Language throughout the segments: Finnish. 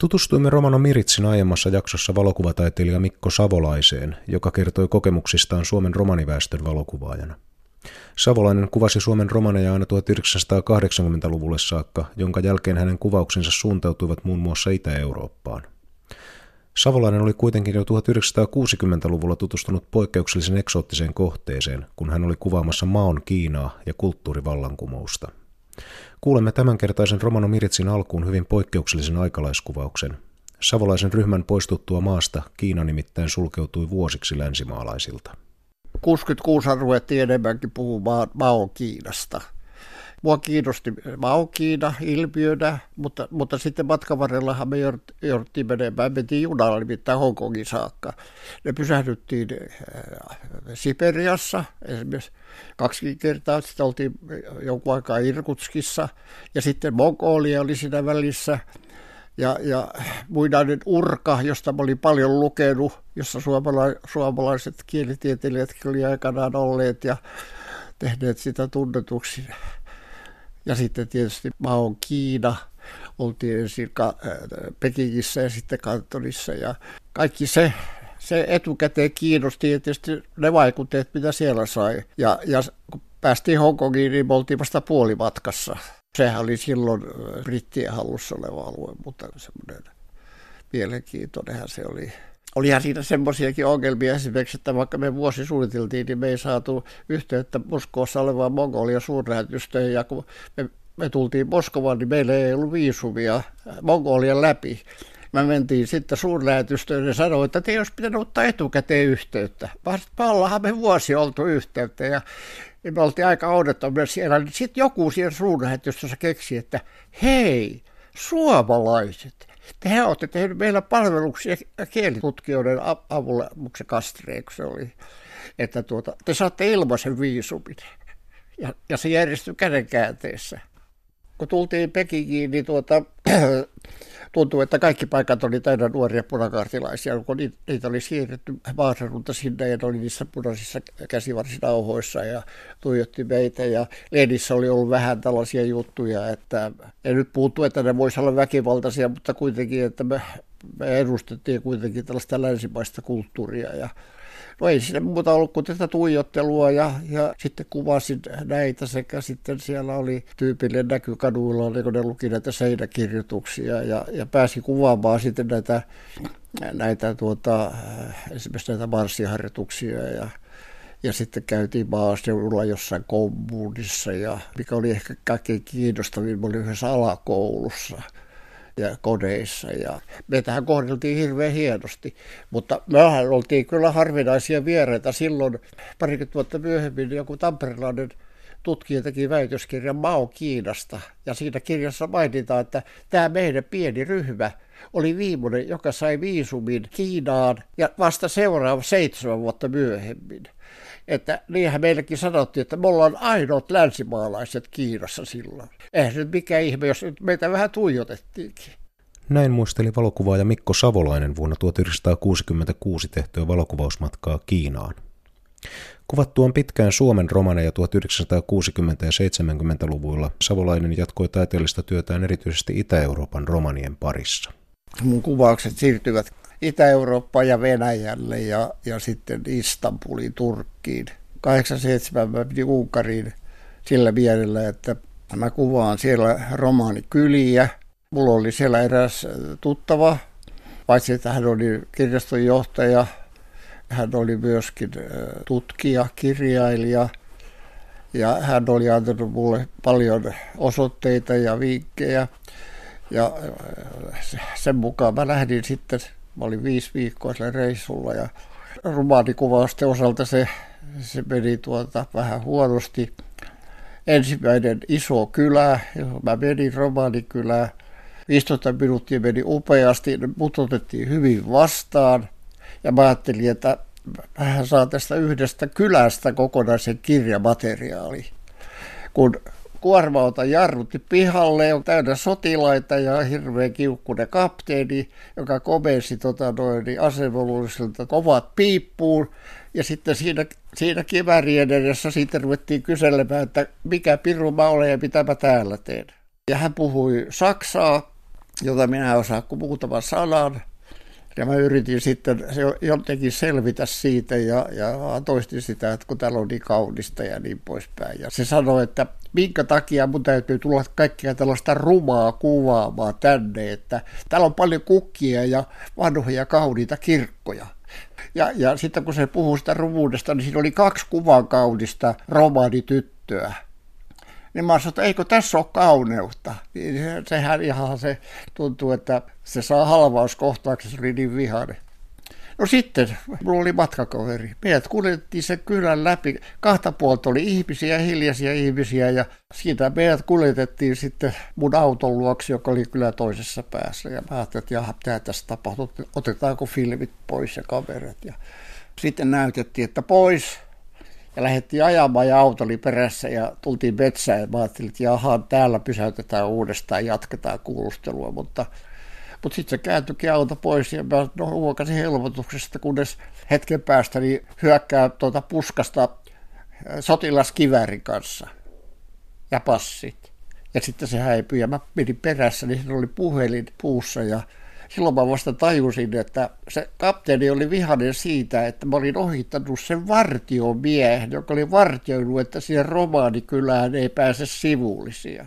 Tutustuimme Romano Miritsin aiemmassa jaksossa valokuvataiteilija Mikko Savolaiseen, joka kertoi kokemuksistaan Suomen romaniväestön valokuvaajana. Savolainen kuvasi Suomen romaneja aina 1980-luvulle saakka, jonka jälkeen hänen kuvauksensa suuntautuivat muun muassa Itä-Eurooppaan. Savolainen oli kuitenkin jo 1960-luvulla tutustunut poikkeuksellisen eksoottiseen kohteeseen, kun hän oli kuvaamassa maon Kiinaa ja kulttuurivallankumousta. Kuulemme tämänkertaisen Romano Miritsin alkuun hyvin poikkeuksellisen aikalaiskuvauksen. Savolaisen ryhmän poistuttua maasta Kiina nimittäin sulkeutui vuosiksi länsimaalaisilta. 66 ruvettiin enemmänkin puhumaan Mao Kiinasta. Mua kiinnosti Mao Kiina ilmiönä, mutta, mutta sitten matkan varrellahan me jouduttiin menemään. Mentiin junalla nimittäin Hongkongin saakka. Ne pysähdyttiin äh, Siperiassa esimerkiksi kaksi kertaa. Sitten oltiin jonkun aikaa Irkutskissa ja sitten Mongolia oli siinä välissä – ja, ja muinainen urka, josta mä olin paljon lukenut, jossa suomala- suomalaiset kielitieteilijät oli aikanaan olleet ja tehneet sitä tunnetuksi. Ja sitten tietysti Maon Kiina, oltiin ensin äh, Pekingissä ja sitten Kantonissa ja kaikki se, se etukäteen kiinnosti ja tietysti ne vaikutteet, mitä siellä sai. Ja, ja kun päästiin Hongkongiin, niin me oltiin vasta puolimatkassa. Sehän oli silloin brittien hallussa oleva alue, mutta semmoinen mielenkiintoinenhan se oli. Olihan siinä semmoisiakin ongelmia esimerkiksi, että vaikka me vuosi suunniteltiin, niin me ei saatu yhteyttä Moskoossa olevaan Mongolian suurlähetystöön, ja kun me, me tultiin Moskovaan, niin meillä ei ollut viisumia Mongolian läpi. Me mentiin sitten suurlähetystöön ja sanoi, että te ei olisi pitänyt ottaa etukäteen yhteyttä. Vaan me vuosi oltu yhteyttä ja niin me oltiin aika oudettomia siellä, niin sitten joku siellä suurlähetystössä keksi, että hei, suomalaiset, te olette tehneet meillä palveluksia kielitutkijoiden avulla, mutta se Kastreen, se oli, että tuota, te saatte ilmaisen viisumin. Ja, ja se järjestyi kädenkäänteessä. Kun tultiin Pekingiin, niin tuota, tuntuu, että kaikki paikat oli täynnä nuoria punakaartilaisia, kun niitä oli siirretty maasarunta sinne ja ne oli niissä punaisissa käsivarsinauhoissa ja tuijotti meitä. Ja Lenissä oli ollut vähän tällaisia juttuja, että en nyt puuttu, että ne voisi olla väkivaltaisia, mutta kuitenkin, että me, me edustettiin kuitenkin tällaista länsimaista kulttuuria ja No ei siinä muuta ollut kuin tätä tuijottelua ja, ja sitten kuvasin näitä sekä sitten siellä oli tyypillinen näky kaduilla, niin kun ne luki näitä seinäkirjoituksia ja, ja pääsi kuvaamaan sitten näitä, näitä tuota, esimerkiksi näitä marssiharjoituksia ja ja sitten käytiin maaseudulla jossain kommunissa ja mikä oli ehkä kaikkein kiinnostavin, oli yhdessä alakoulussa – ja kodeissa. Ja meitähän kohdeltiin hirveän hienosti, mutta mehän oltiin kyllä harvinaisia vieraita silloin parikymmentä vuotta myöhemmin joku tamperelainen tutkija teki väitöskirjan Mao Kiinasta. Ja siinä kirjassa mainitaan, että tämä meidän pieni ryhmä oli viimeinen, joka sai viisumin Kiinaan ja vasta seuraava seitsemän vuotta myöhemmin. Että niinhän meillekin sanottiin, että me ollaan ainoat länsimaalaiset Kiinassa silloin. Eihän nyt mikään ihme, jos nyt meitä vähän tuijotettiinkin. Näin muisteli valokuvaaja Mikko Savolainen vuonna 1966 tehtyä valokuvausmatkaa Kiinaan. Kuvattuaan pitkään Suomen romaneja 1960- ja 70-luvuilla, Savolainen jatkoi taiteellista työtään erityisesti Itä-Euroopan romanien parissa. Mun kuvaukset siirtyvät Itä-Eurooppaan ja Venäjälle ja, ja sitten Istanbuliin, Turkkiin. 87 mä piti Unkariin sillä mielellä, että mä kuvaan siellä romaanikyliä. Mulla oli siellä eräs tuttava, paitsi että hän oli kirjastonjohtaja, hän oli myöskin tutkija, kirjailija ja hän oli antanut mulle paljon osoitteita ja vinkkejä. Ja sen mukaan mä lähdin sitten Mä olin viisi viikkoa sillä reissulla ja romaanikuvausten osalta se, se meni tuota vähän huonosti. Ensimmäinen iso kylä, mä menin romaanikylään. 15 minuuttia meni upeasti, mut otettiin hyvin vastaan. Ja mä ajattelin, että vähän saa tästä yhdestä kylästä kokonaisen kirjamateriaali. Kun kuorma-auto jarrutti pihalle, on täynnä sotilaita ja hirveän kiukkunen kapteeni, joka komensi tota noin, niin kovat piippuun. Ja sitten siinä, siinä kivärien edessä sitten ruvettiin kyselemään, että mikä piru mä olen ja mitä mä täällä teen. Ja hän puhui saksaa, jota minä osaan kuin muutaman sanan. Ja mä yritin sitten jotenkin selvitä siitä ja, ja toistin sitä, että kun täällä on niin kaunista ja niin poispäin. Ja se sanoi, että minkä takia mun täytyy tulla kaikkia tällaista rumaa kuvaamaan tänne, että täällä on paljon kukkia ja vanhoja kauniita kirkkoja. Ja, ja sitten kun se puhuu sitä rumuudesta, niin siinä oli kaksi kuvan kaunista romaanityttöä niin mä sanoin, että eikö tässä ole kauneutta. Niin sehän ihan se tuntuu, että se saa halvauskohtaaksi, se oli niin vihane. No sitten, mulla oli matkakaveri. Meidät kuljettiin sen kylän läpi. Kahta puolta oli ihmisiä, hiljaisia ihmisiä ja siitä meidät kuljetettiin sitten mun auton luoksi, joka oli kyllä toisessa päässä. Ja mä ajattelin, että jaha, mitä tässä tapahtuu, otetaanko filmit pois ja kaverit. Ja sitten näytettiin, että pois, ja lähdettiin ajamaan ja auto oli perässä ja tultiin metsään ja mä ajattelin, että jaha, täällä pysäytetään uudestaan ja jatketaan kuulustelua, mutta, mutta sitten se kääntyikin auto pois ja mä no, huokasin helpotuksesta, kunnes hetken päästä niin hyökkää tuota puskasta äh, sotilaskiväärin kanssa ja passit. Ja sitten se häipyi ja mä menin perässä, niin siinä oli puhelin puussa ja silloin mä vasta tajusin, että se kapteeni oli vihainen siitä, että mä olin ohittanut sen vartiomiehen, joka oli vartioinut, että siihen romaanikylään ei pääse sivullisia.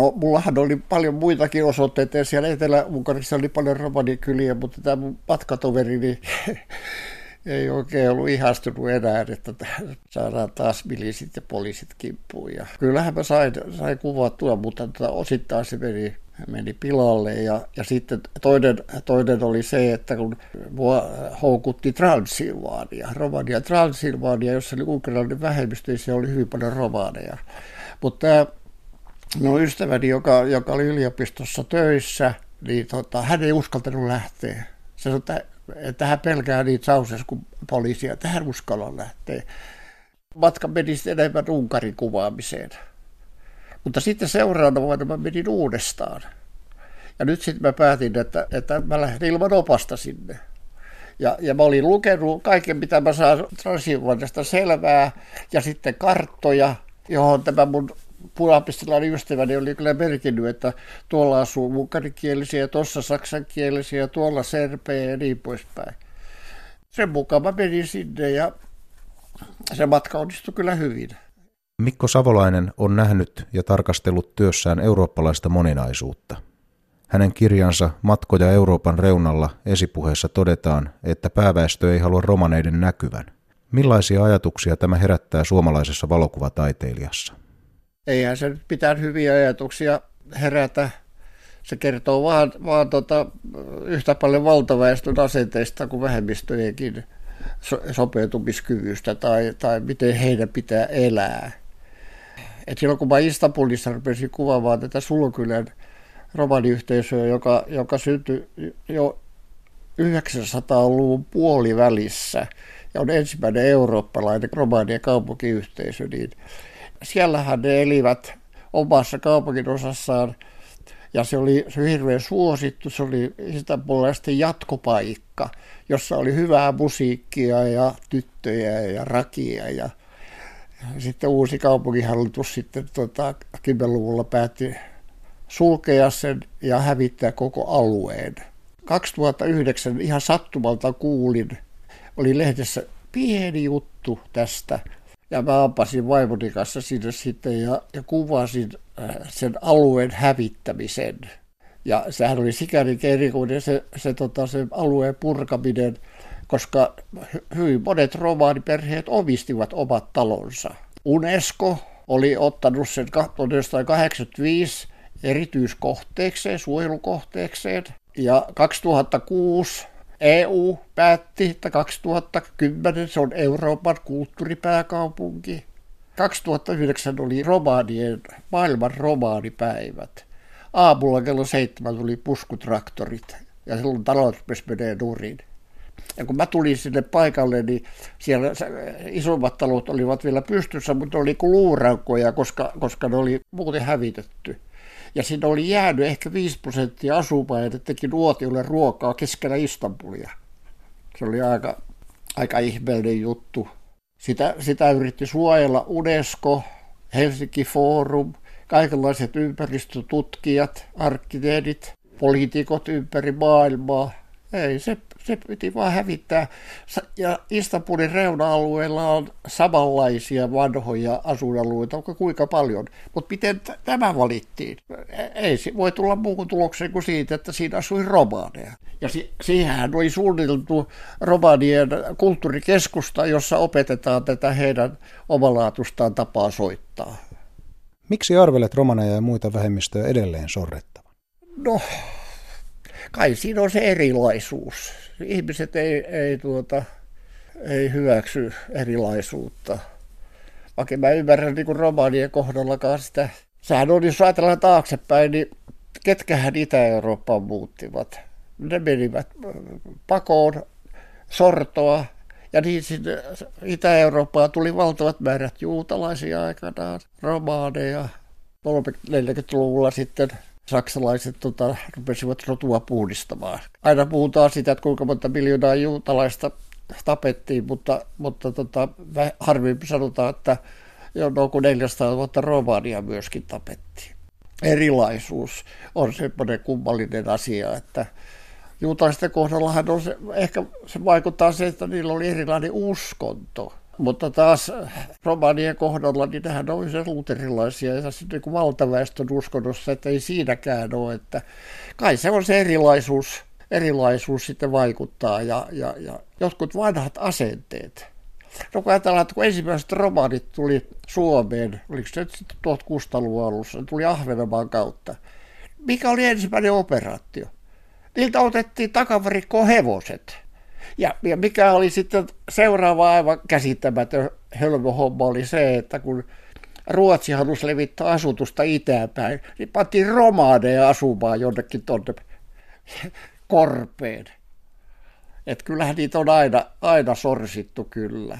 No, mullahan oli paljon muitakin osoitteita, ja siellä Etelä-Unkarissa oli paljon romanikyliä, mutta tämä mun matkatoveri niin ei oikein ollut ihastunut enää, että saadaan taas milisit ja poliisit kimppuun. Ja kyllähän mä sain, sain kuvattua, mutta tota, osittain se meni meni pilalle. Ja, ja sitten toinen, toinen oli se, että kun mua houkutti Transilvaania, Romania Transilvaania, jossa oli ukrainalainen vähemmistö, niin siellä oli hyvin paljon romaaneja. Mutta no ystäväni, joka, joka oli yliopistossa töissä, niin tota, hän ei uskaltanut lähteä. Se sanoi, että, että hän pelkää niitä sausesku poliisia, että hän uskalla lähteä. Matka meni enemmän Unkarin kuvaamiseen. Mutta sitten seuraavana vuonna mä menin uudestaan. Ja nyt sitten mä päätin, että, että mä lähden ilman opasta sinne. Ja, ja mä olin lukenut kaiken, mitä mä saan Transilvaniasta selvää, ja sitten karttoja, johon tämä mun punapistilainen ystäväni oli kyllä merkinnyt, että tuolla asuu munkarikielisiä, tuossa saksankielisiä, tuolla serpejä ja niin poispäin. Sen mukaan mä menin sinne ja se matka onnistui kyllä hyvin. Mikko Savolainen on nähnyt ja tarkastellut työssään eurooppalaista moninaisuutta. Hänen kirjansa Matkoja Euroopan reunalla esipuheessa todetaan, että pääväestö ei halua romaneiden näkyvän. Millaisia ajatuksia tämä herättää suomalaisessa valokuvataiteilijassa? Eihän se mitään hyviä ajatuksia herätä. Se kertoo vaan, vaan tota, yhtä paljon valtaväestön asenteista kuin vähemmistöjenkin sopeutumiskyvystä tai, tai miten heidän pitää elää. Et silloin kun mä Istanbulissa rupesin kuvaamaan tätä Sulkylän romaniyhteisöä, joka, joka syntyi jo 900-luvun puolivälissä ja on ensimmäinen eurooppalainen romanien kaupunkiyhteisö, niin siellähän ne elivät omassa kaupungin osassaan. Ja se oli, se oli hirveän suosittu, se oli Istanbulisten jatkopaikka, jossa oli hyvää musiikkia ja tyttöjä ja rakia ja sitten uusi kaupunkihallitus sitten tota, 10-luvulla päätti sulkea sen ja hävittää koko alueen. 2009 ihan sattumalta kuulin, oli lehdessä pieni juttu tästä, ja mä ampasin vaimoni kanssa sinne sitten ja, ja kuvasin äh, sen alueen hävittämisen. Ja sehän oli sikäli erikoinen se, se, tota, se alueen purkaminen, koska hyvin monet romaaniperheet omistivat omat talonsa. UNESCO oli ottanut sen 1985 erityiskohteekseen, suojelukohteekseen, ja 2006 EU päätti, että 2010 se on Euroopan kulttuuripääkaupunki. 2009 oli romaanien, maailman romaanipäivät. Aamulla kello seitsemän tuli puskutraktorit ja silloin talot menee nurin. Ja kun mä tulin sinne paikalle, niin siellä isommat talot olivat vielä pystyssä, mutta oli kuin luuraukkoja, koska, koska ne oli muuten hävitetty. Ja siinä oli jäänyt ehkä 5 prosenttia asukkaita, että teki nuotiolle ruokaa keskellä Istanbulia. Se oli aika, aika ihmeellinen juttu. Sitä, sitä yritti suojella UNESCO, Helsinki Forum, kaikenlaiset ympäristötutkijat, arkkitehdit, poliitikot ympäri maailmaa. Ei, se, se piti vaan hävittää. Ja Istanbulin reuna-alueella on samanlaisia vanhoja asuinalueita, onko kuinka paljon. Mutta miten t- tämä valittiin? Ei se voi tulla muuhun tulokseen kuin siitä, että siinä asui romaaneja. Ja si- siihen oli suunniteltu romaanien kulttuurikeskusta, jossa opetetaan tätä heidän omalaatustaan tapaa soittaa. Miksi arvelet romaneja ja muita vähemmistöjä edelleen sorrettavan? No, kai siinä on se erilaisuus. Ihmiset ei, ei, tuota, ei hyväksy erilaisuutta. Vaikka mä ymmärrän niin kuin romaanien kohdallakaan sitä. Sehän on, jos ajatellaan taaksepäin, niin ketkähän Itä-Eurooppaan muuttivat. Ne menivät pakoon, sortoa, ja niin sinne Itä-Eurooppaan tuli valtavat määrät juutalaisia aikanaan, romaaneja. 40-luvulla sitten saksalaiset tota, rupesivat rotua puhdistamaan. Aina puhutaan sitä, että kuinka monta miljoonaa juutalaista tapettiin, mutta, mutta tota, harvemmin sanotaan, että jo noin kuin 400 vuotta romaania myöskin tapettiin. Erilaisuus on semmoinen kummallinen asia, että juutalaisten kohdallahan on se, ehkä se vaikuttaa se, että niillä oli erilainen uskonto. Mutta taas romanien kohdalla, niin nehän on se luterilaisia ja sitten niin valtaväestön uskonnossa, että ei siinäkään ole, että kai se on se erilaisuus, erilaisuus sitten vaikuttaa ja, ja, ja jotkut vanhat asenteet. No kun ajatellaan, että kun ensimmäiset romaanit tuli Suomeen, oliko se nyt sitten 1600-luvun alussa, tuli Ahvenanmaan kautta. Mikä oli ensimmäinen operaatio? Niiltä otettiin takavarikkoon hevoset. Ja, ja mikä oli sitten seuraava aivan käsittämätön hölmöhomma oli se, että kun Ruotsi halusi levittää asutusta itäpäin, niin pantiin romaaneja asumaan jonnekin tuonne korpeen. Että kyllähän niitä on aina, aina sorsittu kyllä.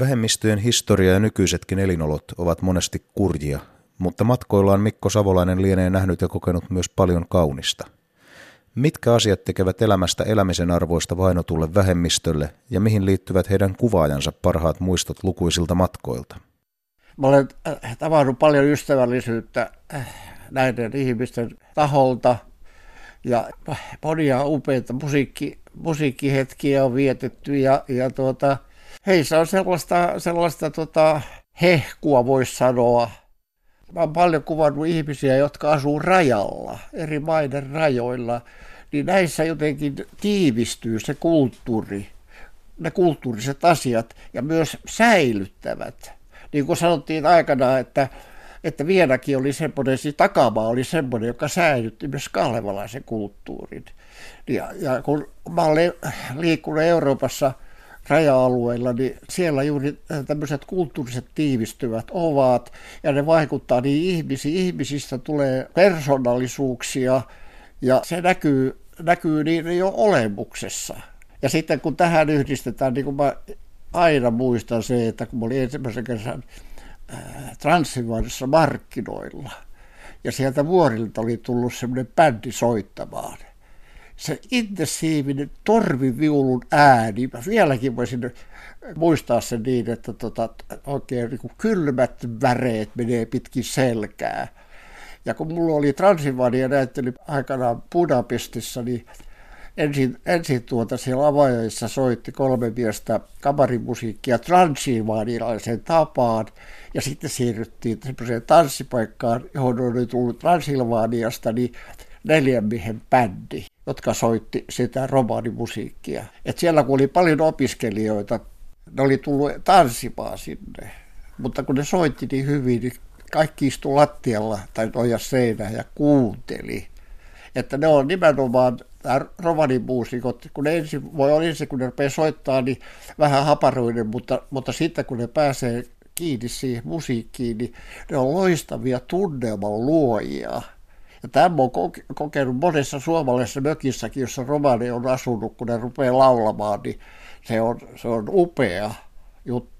Vähemmistöjen historia ja nykyisetkin elinolot ovat monesti kurjia, mutta matkoillaan Mikko Savolainen lienee nähnyt ja kokenut myös paljon kaunista – Mitkä asiat tekevät elämästä elämisen arvoista vainotulle vähemmistölle ja mihin liittyvät heidän kuvaajansa parhaat muistot lukuisilta matkoilta? Mä olen äh, tavannut paljon ystävällisyyttä äh, näiden ihmisten taholta ja monia upeita musiikki, musiikkihetkiä on vietetty ja, ja tuota, heissä on sellaista, sellaista tota, hehkua, voisi sanoa. Mä olen paljon kuvannut ihmisiä, jotka asuu rajalla, eri maiden rajoilla, niin näissä jotenkin tiivistyy se kulttuuri, ne kulttuuriset asiat ja myös säilyttävät. Niin kuin sanottiin aikanaan, että, että Vienakin oli semmoinen, siis takamaa oli semmoinen, joka säilytti myös kalevalaisen kulttuurin. Ja, ja kun mä olen liikkunut Euroopassa – raja-alueilla, niin siellä juuri tämmöiset kulttuuriset tiivistyvät ovat, ja ne vaikuttaa niin ihmisiin. Ihmisistä tulee persoonallisuuksia, ja se näkyy, näkyy niin jo olemuksessa. Ja sitten kun tähän yhdistetään, niin kuin mä aina muistan se, että kun mä olin ensimmäisen kerran äh, Transylvanissa markkinoilla, ja sieltä vuorilta oli tullut semmoinen bändi soittamaan, se intensiivinen torviviulun ääni, mä vieläkin voisin muistaa sen niin, että tota, oikein niin kuin kylmät väreet menee pitkin selkää. Ja kun mulla oli Transylvania näyttely aikanaan Budapestissa, niin ensin, ensin tuota siellä avajaisissa soitti kolme miestä kamarimusiikkia transylvanialaisen tapaan, ja sitten siirryttiin semmoiseen tanssipaikkaan, johon oli tullut Transylvaniasta, niin neljän miehen bändi jotka soitti sitä romaanimusiikkia. Et siellä kun oli paljon opiskelijoita, ne oli tullut tanssimaan sinne. Mutta kun ne soitti niin hyvin, niin kaikki istu lattialla tai noja seinään ja kuunteli. Että ne on nimenomaan romanimuusikot, kun ne ensin, voi olla ensin kun ne rupeaa soittaa, niin vähän haparoinen, mutta, mutta sitten kun ne pääsee kiinni siihen musiikkiin, niin ne on loistavia tunnelman luojia. Ja tämä on kokenut monessa suomalaisessa mökissäkin, jossa romani on asunut, kun ne rupeaa laulamaan, niin se on, se on upea juttu.